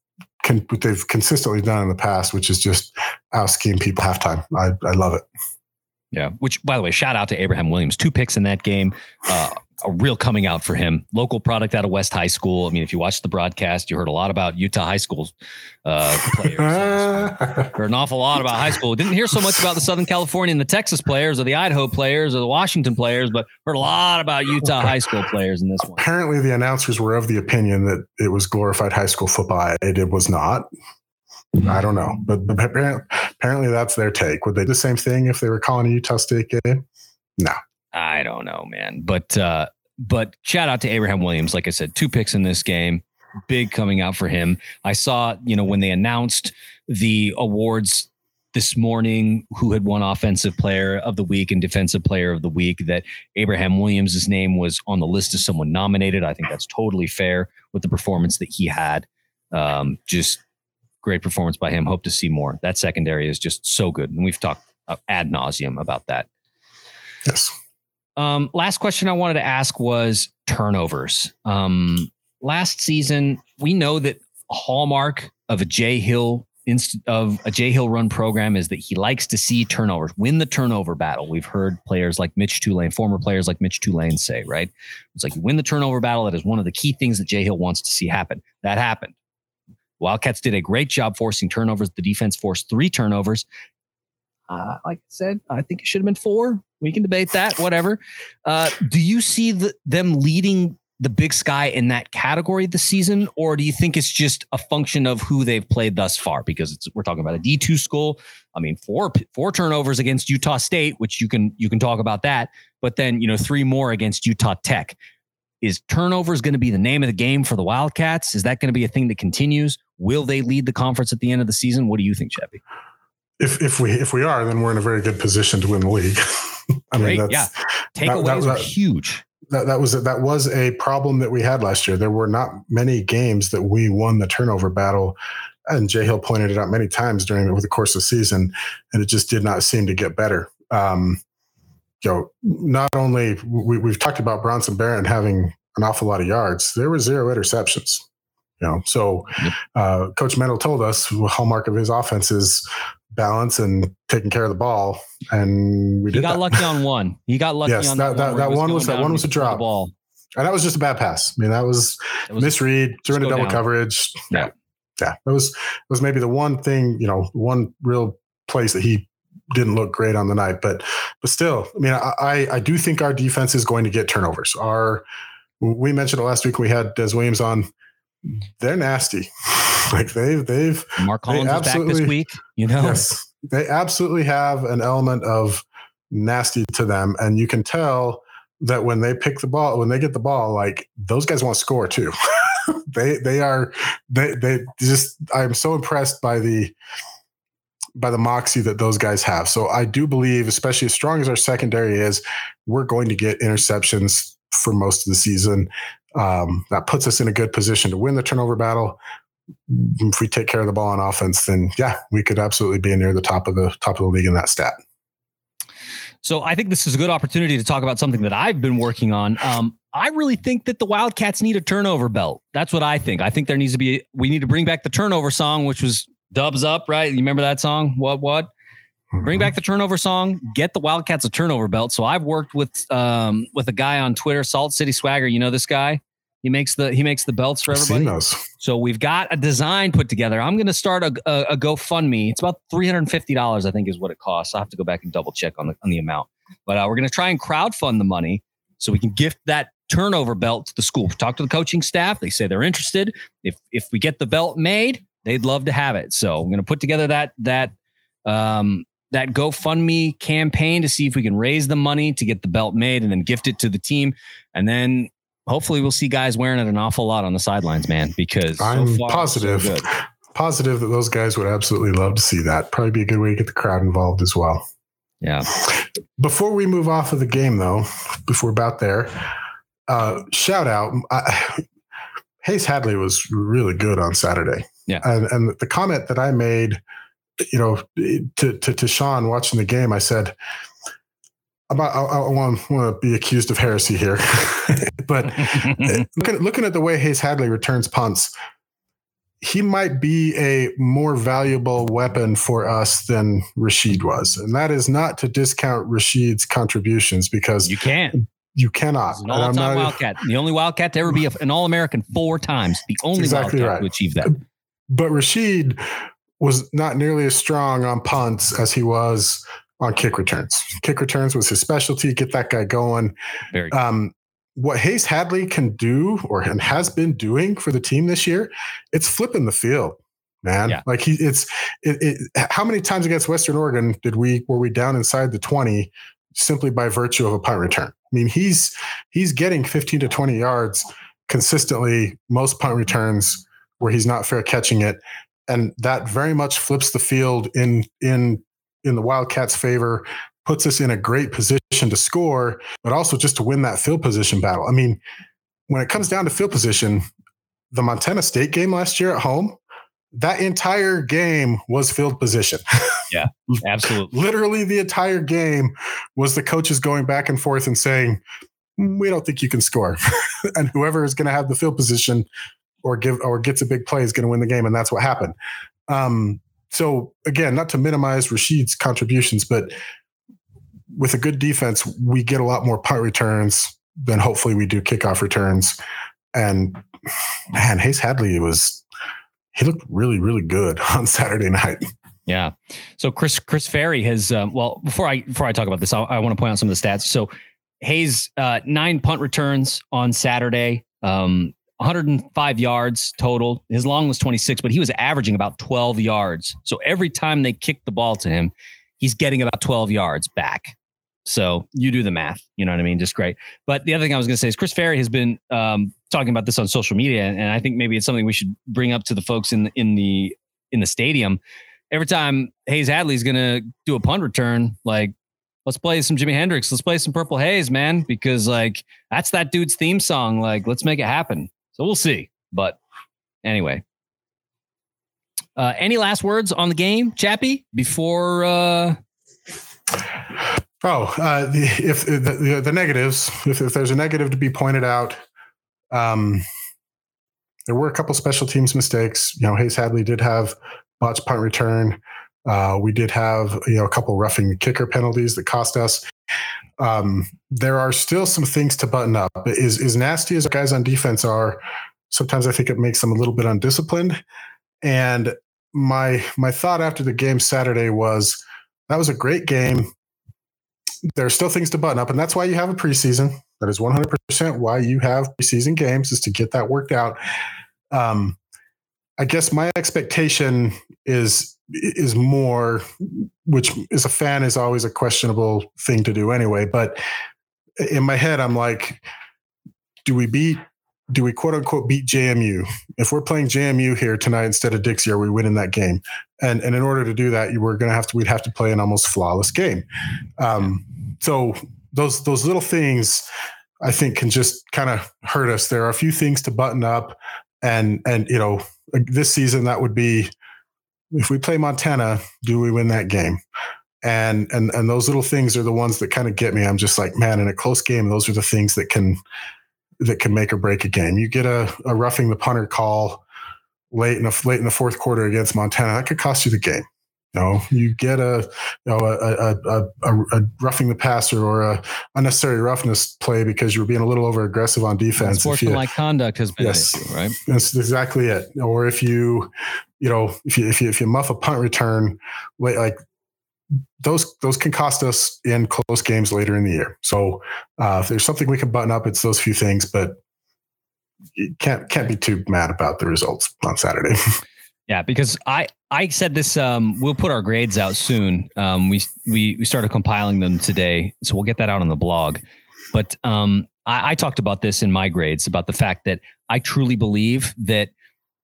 [SPEAKER 2] con- what they've consistently done in the past, which is just out scheme people halftime. I I love it.
[SPEAKER 1] Yeah. Which, by the way, shout out to Abraham Williams. Two picks in that game. Uh, a real coming out for him. Local product out of West High School. I mean, if you watched the broadcast, you heard a lot about Utah High School uh, players. heard an awful lot about high school. Didn't hear so much about the Southern California and the Texas players or the Idaho players or the Washington players, but heard a lot about Utah high school players in this one.
[SPEAKER 2] Apparently, the announcers were of the opinion that it was glorified high school football. It, it was not. I don't know, but, but apparently, apparently that's their take. Would they do the same thing if they were calling a Utah State game?
[SPEAKER 1] I don't know, man. But uh, but shout out to Abraham Williams. Like I said, two picks in this game. Big coming out for him. I saw, you know, when they announced the awards this morning, who had won offensive player of the week and defensive player of the week, that Abraham Williams' name was on the list of someone nominated. I think that's totally fair with the performance that he had. Um, just great performance by him. Hope to see more. That secondary is just so good. And we've talked uh, ad nauseum about that.
[SPEAKER 2] Yes.
[SPEAKER 1] Um, last question I wanted to ask was turnovers. Um, last season, we know that hallmark of a Jay Hill inst- of a Jay Hill run program is that he likes to see turnovers, win the turnover battle. We've heard players like Mitch Tulane, former players like Mitch Tulane say, right? It's like you win the turnover battle. That is one of the key things that Jay Hill wants to see happen. That happened. Wildcats did a great job forcing turnovers. The defense forced three turnovers. Uh, like I said, I think it should have been four. We can debate that, whatever. Uh, do you see the, them leading the Big Sky in that category this season, or do you think it's just a function of who they've played thus far? Because we're talking about a D two school. I mean, four four turnovers against Utah State, which you can you can talk about that, but then you know three more against Utah Tech. Is turnovers going to be the name of the game for the Wildcats? Is that going to be a thing that continues? Will they lead the conference at the end of the season? What do you think, Chevy?
[SPEAKER 2] If if we if we are, then we're in a very good position to win the league. I
[SPEAKER 1] Great,
[SPEAKER 2] mean,
[SPEAKER 1] yeah. Takeaways
[SPEAKER 2] that-
[SPEAKER 1] huge.
[SPEAKER 2] that, that was that was a problem that we had last year. There were not many games that we won the turnover battle, and Jay Hill pointed it out many times during over the course of the season, and it just did not seem to get better. Um, you know, not only we, we've talked about Bronson Barron having an awful lot of yards, there were zero interceptions. You know, so uh, Coach Mendel told us the hallmark of his offense is balance and taking care of the ball, and we
[SPEAKER 1] got
[SPEAKER 2] that.
[SPEAKER 1] lucky on one. He got lucky
[SPEAKER 2] Yes,
[SPEAKER 1] on
[SPEAKER 2] that- that- that one was- that one was a
[SPEAKER 1] he threw the
[SPEAKER 2] drop.
[SPEAKER 1] Ball.
[SPEAKER 2] And that was just a bad pass. I mean, that was
[SPEAKER 1] was-
[SPEAKER 2] misread, threw into
[SPEAKER 1] go
[SPEAKER 2] double
[SPEAKER 1] down.
[SPEAKER 2] coverage.
[SPEAKER 1] Yeah.
[SPEAKER 2] Yeah. That was was maybe the one thing, you know, one real place that he didn't look great on the night. But but still, I mean, I I, I do think our defense is going to get turnovers. Our we mentioned it last week we had Des Williams on. They're nasty. Like they've they've
[SPEAKER 1] Mark Collins is back this week. You know,
[SPEAKER 2] yes, they absolutely have an element of nasty to them, and you can tell that when they pick the ball, when they get the ball, like those guys want to score too. they they are they they just I'm so impressed by the by the moxie that those guys have. So I do believe, especially as strong as our secondary is, we're going to get interceptions for most of the season. Um, that puts us in a good position to win the turnover battle. If we take care of the ball on offense, then yeah, we could absolutely be near the top of the top of the league in that stat.
[SPEAKER 1] So I think this is a good opportunity to talk about something that I've been working on. Um, I really think that the Wildcats need a turnover belt. That's what I think. I think there needs to be. We need to bring back the turnover song, which was Dubs Up, right? You remember that song? What what? Bring back the turnover song. Get the Wildcats a turnover belt. So I've worked with um, with a guy on Twitter, Salt City Swagger. You know this guy. He makes the he makes the belts for
[SPEAKER 2] I've
[SPEAKER 1] everybody. So we've got a design put together. I'm going to start a, a, a GoFundMe. It's about three hundred and fifty dollars, I think, is what it costs. I have to go back and double check on the on the amount. But uh, we're going to try and crowdfund the money so we can gift that turnover belt to the school. Talk to the coaching staff. They say they're interested. If if we get the belt made, they'd love to have it. So I'm going to put together that that um, that GoFundMe campaign to see if we can raise the money to get the belt made and then gift it to the team. And then hopefully we'll see guys wearing it an awful lot on the sidelines, man, because
[SPEAKER 2] I'm
[SPEAKER 1] far,
[SPEAKER 2] positive,
[SPEAKER 1] good.
[SPEAKER 2] positive that those guys would absolutely love to see that. Probably be a good way to get the crowd involved as well.
[SPEAKER 1] Yeah.
[SPEAKER 2] Before we move off of the game, though, before we're about there, uh, shout out. I, Haze Hadley was really good on Saturday.
[SPEAKER 1] Yeah.
[SPEAKER 2] And, and the comment that I made, you know, to, to, to Sean watching the game, I said, about, I, I want, want to be accused of heresy here, but eh, looking, looking at the way Haze Hadley returns punts, he might be a more valuable weapon for us than Rashid was. And that is not to discount Rashid's contributions because
[SPEAKER 1] you can't.
[SPEAKER 2] You cannot.
[SPEAKER 1] He's an all-time Wildcat. The only Wildcat to ever be an All-American four times. The only exactly Wildcat right. to achieve that.
[SPEAKER 2] But Rashid was not nearly as strong on punts as he was on kick returns. Kick returns was his specialty. Get that guy going. Very um, what Haze Hadley can do or and has been doing for the team this year, it's flipping the field, man. Yeah. Like he, it's it, it, how many times against Western Oregon did we were we down inside the twenty simply by virtue of a punt return? I mean, he's he's getting fifteen to twenty yards consistently most punt returns where he's not fair catching it, and that very much flips the field in in in the Wildcats' favor puts us in a great position to score, but also just to win that field position battle. I mean, when it comes down to field position, the Montana State game last year at home, that entire game was field position.
[SPEAKER 1] Yeah, absolutely.
[SPEAKER 2] Literally, the entire game was the coaches going back and forth and saying, "We don't think you can score," and whoever is going to have the field position or give or gets a big play is going to win the game, and that's what happened. Um, so again, not to minimize Rashid's contributions, but with a good defense, we get a lot more punt returns than hopefully we do kickoff returns. And man, Haze Hadley was he looked really, really good on Saturday night.
[SPEAKER 1] Yeah. So Chris Chris Ferry has um, well before I before I talk about this, I, I want to point out some of the stats. So Haze uh, nine punt returns on Saturday, um, 105 yards total. His long was 26, but he was averaging about 12 yards. So every time they kick the ball to him, he's getting about 12 yards back. So you do the math. You know what I mean? Just great. But the other thing I was going to say is Chris Ferry has been um, talking about this on social media, and I think maybe it's something we should bring up to the folks in the, in the in the stadium. Every time Haze Hadley's going to do a punt return, like let's play some Jimi Hendrix, let's play some Purple Haze, man, because like that's that dude's theme song. Like let's make it happen. So we'll see. But anyway, uh, any last words on the game, Chappie, before? Uh,
[SPEAKER 2] Oh, uh, the, if the, the, the negatives, if, if, there's a negative to be pointed out, um, there were a couple special teams mistakes. You know, Haze Hadley did have botched punt return. Uh, we did have you know a couple roughing the kicker penalties that cost us. Um, there are still some things to button up. Is as nasty as guys on defense are, sometimes I think it makes them a little bit undisciplined. And my my thought after the game Saturday was that was a great game there are still things to button up, and that's why you have a preseason. That is 100% why you have preseason games is to get that worked out. Um, I guess my expectation is is more, which as a fan is always a questionable thing to do anyway. But in my head, I'm like, do we beat? Do we quote unquote beat JMU? If we're playing JMU here tonight instead of Dixie, are we winning that game? And and in order to do that, you were going to have to we'd have to play an almost flawless game. Um, so those those little things I think can just kind of hurt us. There are a few things to button up, and and you know this season that would be if we play Montana, do we win that game? And and and those little things are the ones that kind of get me. I'm just like, man, in a close game, those are the things that can that can make or break a game. You get a, a roughing the punter call late in the late in the fourth quarter against Montana, that could cost you the game. You know, you get a, you know, a, a, a, a roughing the passer or a unnecessary roughness play because you're being a little over aggressive on defense.
[SPEAKER 1] Sportsmanlike conduct has been yes, issue, right?
[SPEAKER 2] That's exactly it. Or if you, you know, if you if you if you muff a punt return, wait, like those those can cost us in close games later in the year. So uh, if there's something we can button up, it's those few things. But you can't can't be too mad about the results on Saturday.
[SPEAKER 1] Yeah, because I I said this. Um, we'll put our grades out soon. Um, we we we started compiling them today, so we'll get that out on the blog. But um, I, I talked about this in my grades about the fact that I truly believe that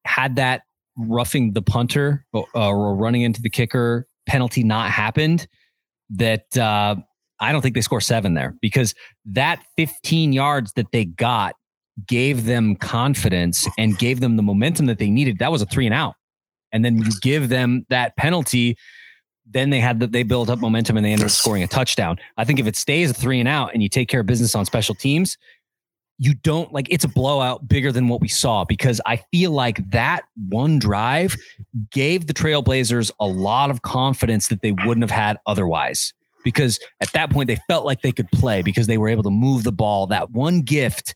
[SPEAKER 1] had that roughing the punter or, or running into the kicker penalty not happened, that uh, I don't think they score seven there because that 15 yards that they got gave them confidence and gave them the momentum that they needed. That was a three and out and then you give them that penalty, then they had the, they built up momentum and they ended up scoring a touchdown. I think if it stays a three and out and you take care of business on special teams, you don't like it's a blowout bigger than what we saw because I feel like that one drive gave the Trailblazers a lot of confidence that they wouldn't have had otherwise. Because at that point, they felt like they could play because they were able to move the ball. That one gift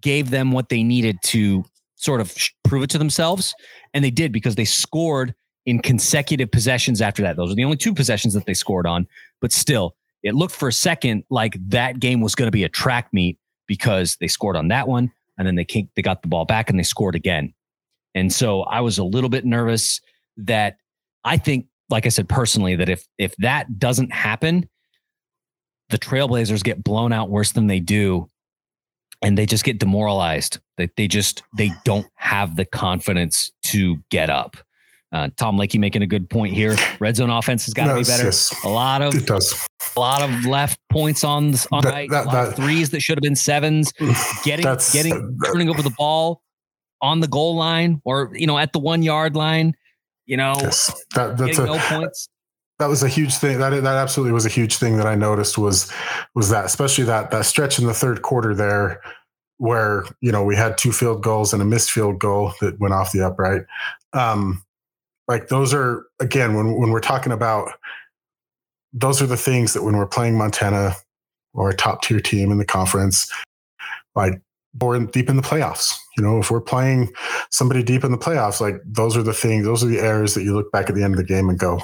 [SPEAKER 1] gave them what they needed to sort of prove it to themselves. And they did because they scored in consecutive possessions after that. Those are the only two possessions that they scored on. But still, it looked for a second like that game was going to be a track meet because they scored on that one and then they came, they got the ball back and they scored again. And so I was a little bit nervous that I think, like I said personally, that if if that doesn't happen, the Trailblazers get blown out worse than they do, and they just get demoralized. They they just they don't have the confidence to get up. Uh, Tom Lakey making a good point here. Red zone offense has got to be better. Yes. A lot of
[SPEAKER 2] it does.
[SPEAKER 1] A lot of left points on on that, right. That, that, threes that should have been sevens. Getting getting turning over the ball on the goal line or you know at the one yard line. You know, yes. that, that's a, no points.
[SPEAKER 2] That was a huge thing. That that absolutely was a huge thing that I noticed was was that especially that that stretch in the third quarter there where you know we had two field goals and a missed field goal that went off the upright. Um, like those are again when when we're talking about those are the things that when we're playing Montana or a top tier team in the conference, like or deep in the playoffs. You know, if we're playing somebody deep in the playoffs, like those are the things, those are the errors that you look back at the end of the game and go,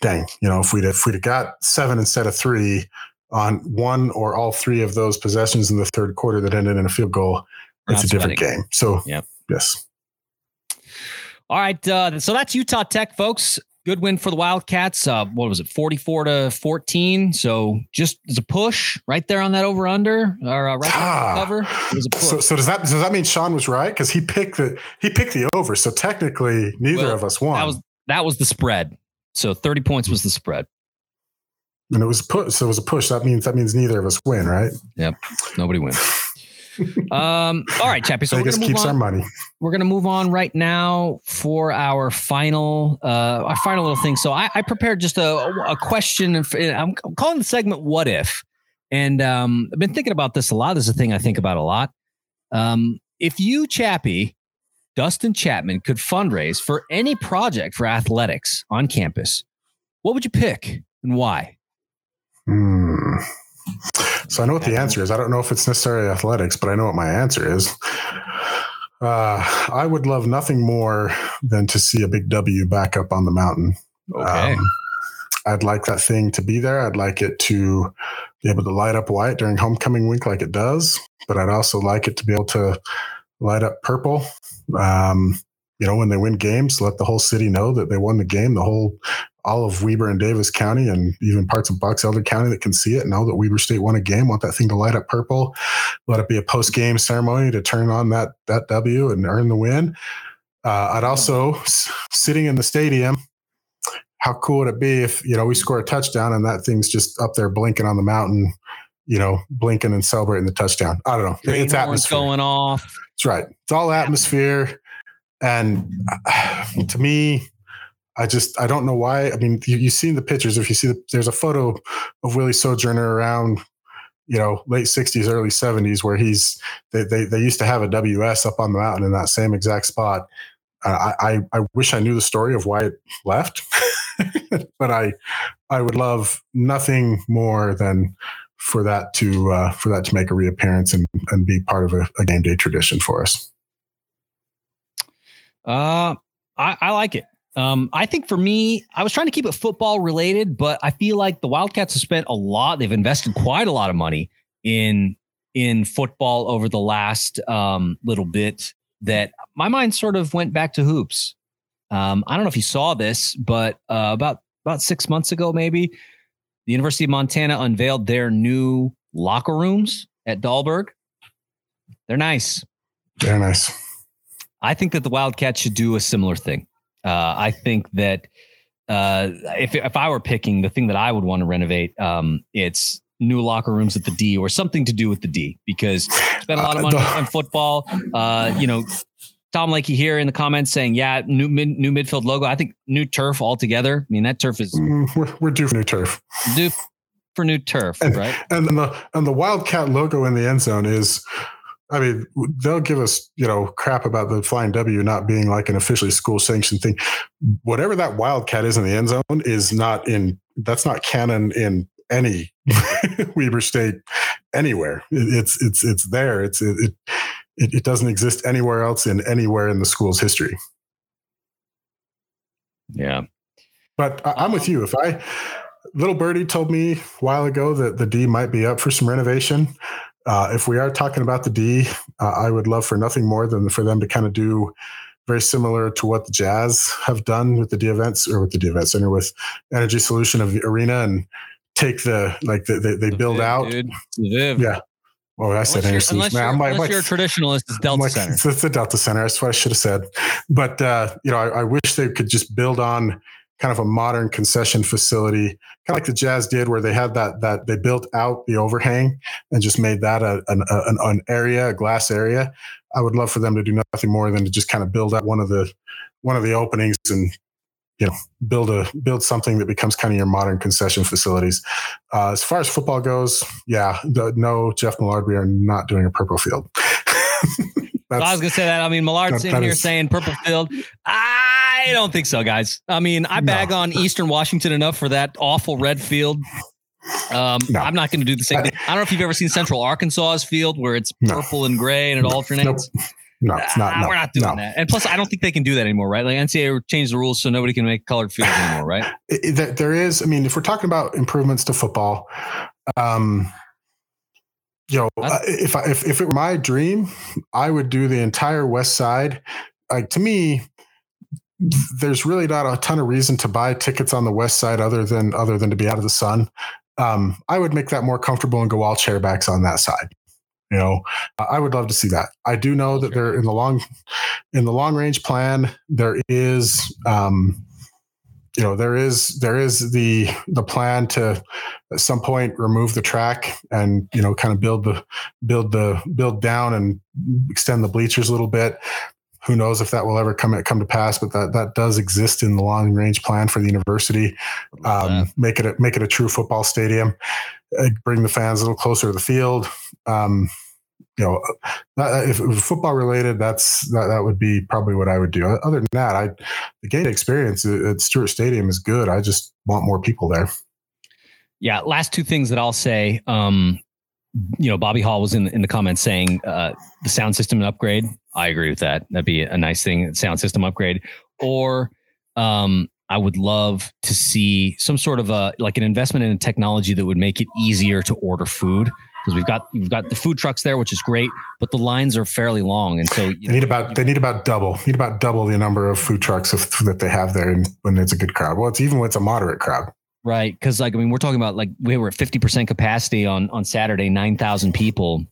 [SPEAKER 2] dang, you know, if we'd if we'd have got seven instead of three on one or all three of those possessions in the third quarter that ended in a field goal, it's a different game. So
[SPEAKER 1] yeah.
[SPEAKER 2] yes.
[SPEAKER 1] All right. Uh, so that's Utah Tech, folks. Good win for the Wildcats. Uh, what was it, 44 to 14? So just as a push right there on that over under or uh, right ah, cover.
[SPEAKER 2] So, so, does that does that mean Sean was right? Because he picked the he picked the over. So technically, neither well, of us won.
[SPEAKER 1] That was that was the spread. So 30 points was the spread.
[SPEAKER 2] And it was push. So it was a push. That means that means neither of us win, right?
[SPEAKER 1] Yep. Nobody wins. um, all right, Chappie. So
[SPEAKER 2] Vegas keeps
[SPEAKER 1] on.
[SPEAKER 2] our money.
[SPEAKER 1] We're gonna move on right now for our final, uh, our final little thing. So I, I prepared just a, a question. I'm calling the segment "What If," and um, I've been thinking about this a lot. This is a thing I think about a lot. Um, if you, Chappie, Dustin Chapman, could fundraise for any project for athletics on campus, what would you pick and why?
[SPEAKER 2] Hmm. So I know what the answer is. I don't know if it's necessarily athletics, but I know what my answer is. Uh, I would love nothing more than to see a big W back up on the mountain.
[SPEAKER 1] Okay. Um,
[SPEAKER 2] I'd like that thing to be there. I'd like it to be able to light up white during homecoming week like it does, but I'd also like it to be able to light up purple. Um, you know, when they win games, let the whole city know that they won the game. The whole all of Weber and Davis County and even parts of Box Elder County that can see it know that Weber State won a game. Want that thing to light up purple. Let it be a post game ceremony to turn on that that W and earn the win. Uh, I'd also sitting in the stadium. How cool would it be if you know we score a touchdown and that thing's just up there blinking on the mountain, you know, blinking and celebrating the touchdown? I don't know.
[SPEAKER 1] Green it's atmosphere going off.
[SPEAKER 2] That's right. It's all atmosphere, and uh, to me, I just I don't know why. I mean, you, you've seen the pictures. If you see the, there's a photo of Willie Sojourner around, you know, late '60s, early '70s, where he's they they, they used to have a WS up on the mountain in that same exact spot. Uh, I, I I wish I knew the story of why it left, but I I would love nothing more than for that to uh, for that to make a reappearance and and be part of a, a game day tradition for us.
[SPEAKER 1] Uh, I, I like it. Um, I think for me, I was trying to keep it football related, but I feel like the Wildcats have spent a lot. They've invested quite a lot of money in in football over the last um, little bit. That my mind sort of went back to hoops. Um, I don't know if you saw this, but uh, about about six months ago, maybe the University of Montana unveiled their new locker rooms at Dahlberg. They're nice.
[SPEAKER 2] They're nice.
[SPEAKER 1] I think that the Wildcats should do a similar thing. Uh, I think that uh, if if I were picking the thing that I would want to renovate, um, it's new locker rooms at the D or something to do with the D because spent a lot of money on football. Uh, you know, Tom Lakey here in the comments saying, yeah, new mid, new midfield logo. I think new turf altogether. I mean, that turf is
[SPEAKER 2] mm, we're, we're due for new turf.
[SPEAKER 1] Due for new turf,
[SPEAKER 2] and,
[SPEAKER 1] right?
[SPEAKER 2] And the and the Wildcat logo in the end zone is I mean, they'll give us, you know, crap about the flying W not being like an officially school sanctioned thing. Whatever that Wildcat is in the end zone is not in, that's not canon in any Weber State anywhere. It's, it's, it's there. It's, it, it, it doesn't exist anywhere else in anywhere in the school's history.
[SPEAKER 1] Yeah.
[SPEAKER 2] But I, I'm with you. If I, little birdie told me a while ago that the D might be up for some renovation. Uh, if we are talking about the D, uh, I would love for nothing more than for them to kind of do very similar to what the Jazz have done with the D events or with the D event center with Energy Solution of the arena and take the like the, they, they build
[SPEAKER 1] Viv,
[SPEAKER 2] out.
[SPEAKER 1] dude. Viv.
[SPEAKER 2] Yeah. Oh, I said
[SPEAKER 1] Unless, you're, unless,
[SPEAKER 2] Solution. Man,
[SPEAKER 1] you're,
[SPEAKER 2] I'm like,
[SPEAKER 1] unless you're a traditionalist, it's Delta Center.
[SPEAKER 2] It's, the Delta Center. That's what I should have said. But uh, you know, I, I wish they could just build on kind of a modern concession facility, kind of like the Jazz did, where they had that that they built out the overhang and just made that a, an, a, an, an area, a glass area. I would love for them to do nothing more than to just kind of build out one of the one of the openings and you know build a build something that becomes kind of your modern concession facilities. Uh, as far as football goes, yeah, the, no, Jeff Millard, we are not doing a purple field.
[SPEAKER 1] So I was gonna say that. I mean, Millard's
[SPEAKER 2] that-
[SPEAKER 1] sitting here
[SPEAKER 2] is-
[SPEAKER 1] saying purple field. I don't think so, guys. I mean, I bag
[SPEAKER 2] No.
[SPEAKER 1] on Eastern Washington enough for that awful red field. Um,
[SPEAKER 2] No.
[SPEAKER 1] I'm not going to do the same thing. I don't know if you've ever seen Central Arkansas's field where it's
[SPEAKER 2] No.
[SPEAKER 1] purple and gray and it alternates.
[SPEAKER 2] No, it's not.
[SPEAKER 1] Ah,
[SPEAKER 2] No,
[SPEAKER 1] we're not doing
[SPEAKER 2] no.
[SPEAKER 1] that. And plus, I don't think they can do that anymore, right? Like NCAA changed the rules so nobody can make colored fields anymore, right?
[SPEAKER 2] it- it- there- is. I mean, if we're talking about improvements to football, um, you know, uh, if I, if if it were my dream, I would do the entire West Side. Like to me, there's really not a ton of reason to buy tickets on the West Side other than other than to be out of the sun. Um, I would make that more comfortable and go all chairbacks on that side. You know, I would love to see that. I do know that there in the long in the long range plan there is um, you know there is there is the the plan to at some point remove the track and you know kind of build the build the build down and extend the bleachers a little bit. Who knows if that will ever come come to pass but that that does exist in the long range plan for the university. Um, make it a, make it a true football stadium. Uh, bring the fans a little closer to the field um, you know that, if it was football related that's that, that would be probably what i would do other than that i the game experience at at stewart stadium is good i just want more people there
[SPEAKER 1] Yeah. Last two things that I'll say. Um, you know, Bobby Hall was in in the comments saying uh, the sound system upgrade. I agree with that. That'd be a nice thing. Sound system upgrade, or um, I would love to see some sort of a like an investment in a technology that would make it easier to order food because we've got we've got the food trucks there, which is great, but the lines are fairly long, and so you
[SPEAKER 2] they need about they need about double need about double the number of food trucks of, that they have there and when it's a good crowd well it's even when it's a moderate crowd
[SPEAKER 1] Right. Cause like, I mean, we're talking about like we were at 50% capacity on, on Saturday, 9,000 people.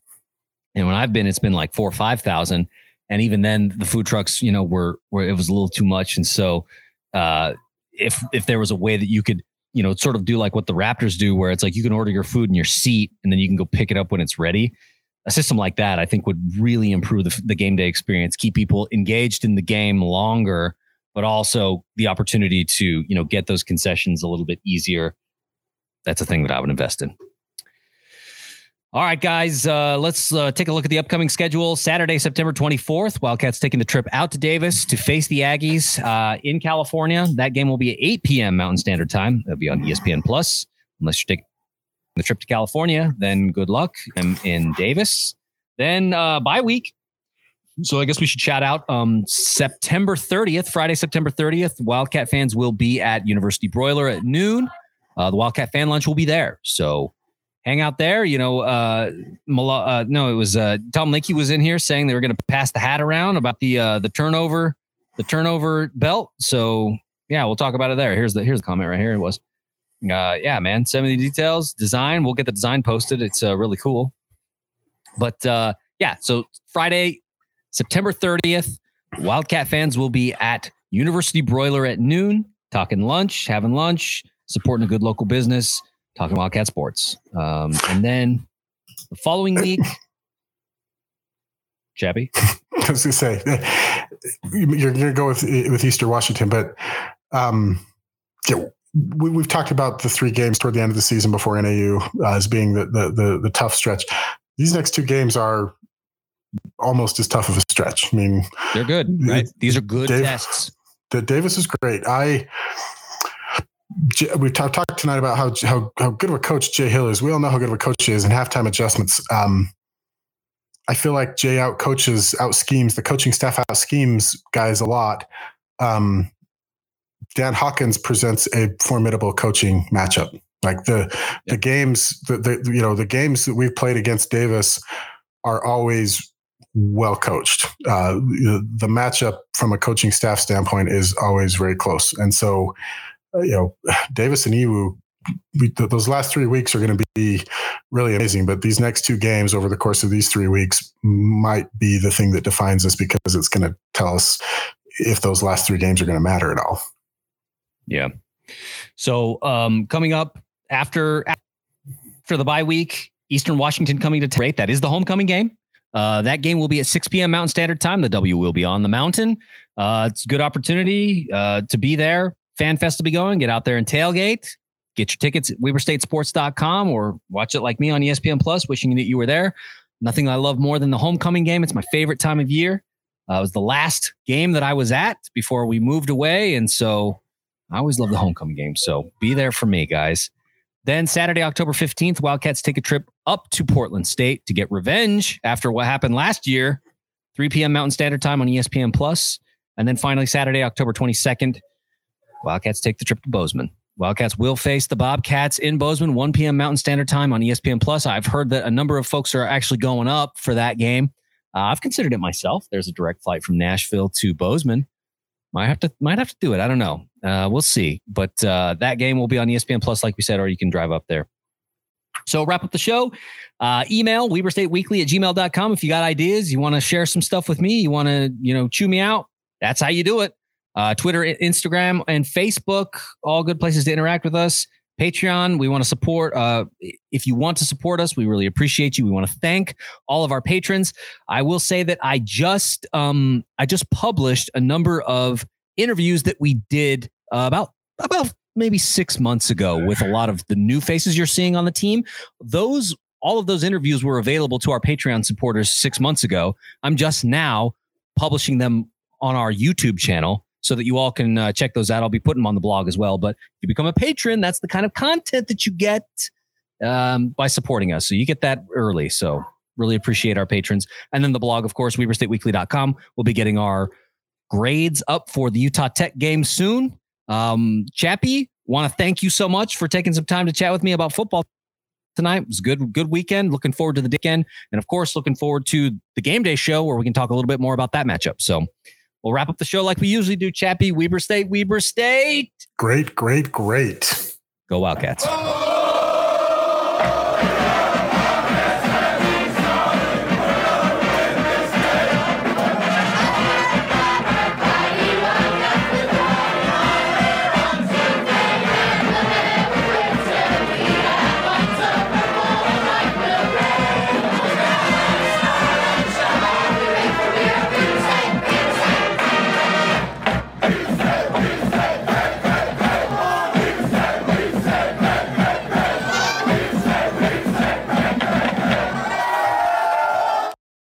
[SPEAKER 1] And when I've been, it's been like four or 5,000. And even then the food trucks, you know, were, were, it was a little too much. And so, uh, if, if there was a way that you could, you know, sort of do like what the Raptors do, where it's like you can order your food in your seat and then you can go pick it up when it's ready. A system like that, I think would really improve the, the game day experience, keep people engaged in the game longer, but also the opportunity to you know get those concessions a little bit easier. That's a thing that I would invest in. All right, guys, uh, let's uh, take a look at the upcoming schedule. Saturday, September 24th, Wildcats taking the trip out to Davis to face the Aggies uh, in California. That game will be at 8 p.m. Mountain Standard Time. That'll be on ESPN Plus. Unless you're taking the trip to California, then good luck. I'm in Davis. Then uh, bye week. So I guess we should shout out um, September 30th, Friday, September 30th. Wildcat fans will be at University Broiler at noon. Uh, the Wildcat fan lunch will be there. So hang out there. You know, uh, uh, no, it was uh, Tom Lakey was in here saying they were going to pass the hat around about the uh, the turnover the turnover belt. So yeah, we'll talk about it there. Here's the here's the comment right here. It was, uh, yeah, man. The details. Design. We'll get the design posted. It's uh, really cool. But uh, yeah, so Friday, September 30th, Wildcat fans will be at University Broiler at noon, talking lunch, having lunch, supporting a good local business, talking Wildcat sports. Um, and then the following week, Chappie,
[SPEAKER 2] I was going to say you're going to go with with Eastern Washington, but um, we, have talked about the three games toward the end of the season before NAU uh, as being the, the, the the tough stretch. These next two games are almost as tough of a stretch. I mean,
[SPEAKER 1] they're good, right? These are good Dave, tests.
[SPEAKER 2] The Davis is great. I we talked talked tonight about how, how how good of a coach Jay Hill is. We all know how good of a coach he is in halftime adjustments. Um, I feel like Jay out coaches, out schemes, the coaching staff out schemes guys a lot. Um, Dan Hawkins presents a formidable coaching matchup. Like the the games, the, the you know the games that we've played against Davis are always well coached. Uh, the matchup from a coaching staff standpoint is always very close, and so you know Davis and EWU. We, those last three weeks are going to be really amazing, but these next two games over the course of these three weeks might be the thing that defines us because it's going to tell us if those last three games are going to matter at all.
[SPEAKER 1] Yeah. So um, coming up after after the bye week, Eastern Washington coming to rate. That is the homecoming game. Uh, that game will be at 6 p.m. Mountain Standard Time. The W will be on the mountain. Uh, it's a good opportunity uh, to be there. Fan Fest will be going. Get out there and tailgate. Get your tickets at WeberStateSports.com or watch it like me on ESPN Plus. Wishing that you were there. Nothing I love more than the homecoming game. It's my favorite time of year. Uh, it was the last game that I was at before we moved away, and so I always love the homecoming game. So be there for me, guys. Then Saturday, October 15th, Wildcats take a trip up to Portland State to get revenge after what happened last year, 3 p.m. Mountain Standard Time on ESPN Plus. And then finally, Saturday, October 22nd, Wildcats take the trip to Bozeman. Wildcats will face the Bobcats in Bozeman, 1 p.m. Mountain Standard Time on ESPN Plus. I've heard that a number of folks are actually going up for that game. Uh, I've considered it myself. There's a direct flight from Nashville to Bozeman. Might have to might have to do it. I don't know. Uh, we'll see. But uh, that game will be on ESPN Plus, like we said, or you can drive up there. So wrap up the show. Uh, email weberstateweekly at gmail.com. If you got ideas, you want to share some stuff with me, you want to, you know, chew me out. That's how you do it. Uh, Twitter, Instagram, and Facebook, all good places to interact with us. Patreon, we want to support. Uh, if you want to support us, we really appreciate you. We want to thank all of our patrons. I will say that I just um, I just published a number of interviews that we did uh, about about maybe six months ago with a lot of the new faces you're seeing on the team. Those all of those interviews were available to our Patreon supporters six months ago. I'm just now publishing them on our YouTube channel so that you all can uh, check those out. I'll be putting them on the blog as well. But if you become a patron, that's the kind of content that you get um, by supporting us. So you get that early. So really appreciate our patrons. And then the blog, of course, WeberStateWeekly.com. We'll be getting our grades up for the Utah Tech game soon. Um, Chappie, want to thank you so much for taking some time to chat with me about football tonight. It was good, good weekend. Looking forward to the weekend. And of course, looking forward to the game day show where we can talk a little bit more about that matchup. So we'll wrap up the show like we usually do. Chappie, Weber State, Weber State.
[SPEAKER 2] Great, great, great.
[SPEAKER 1] Go Wildcats.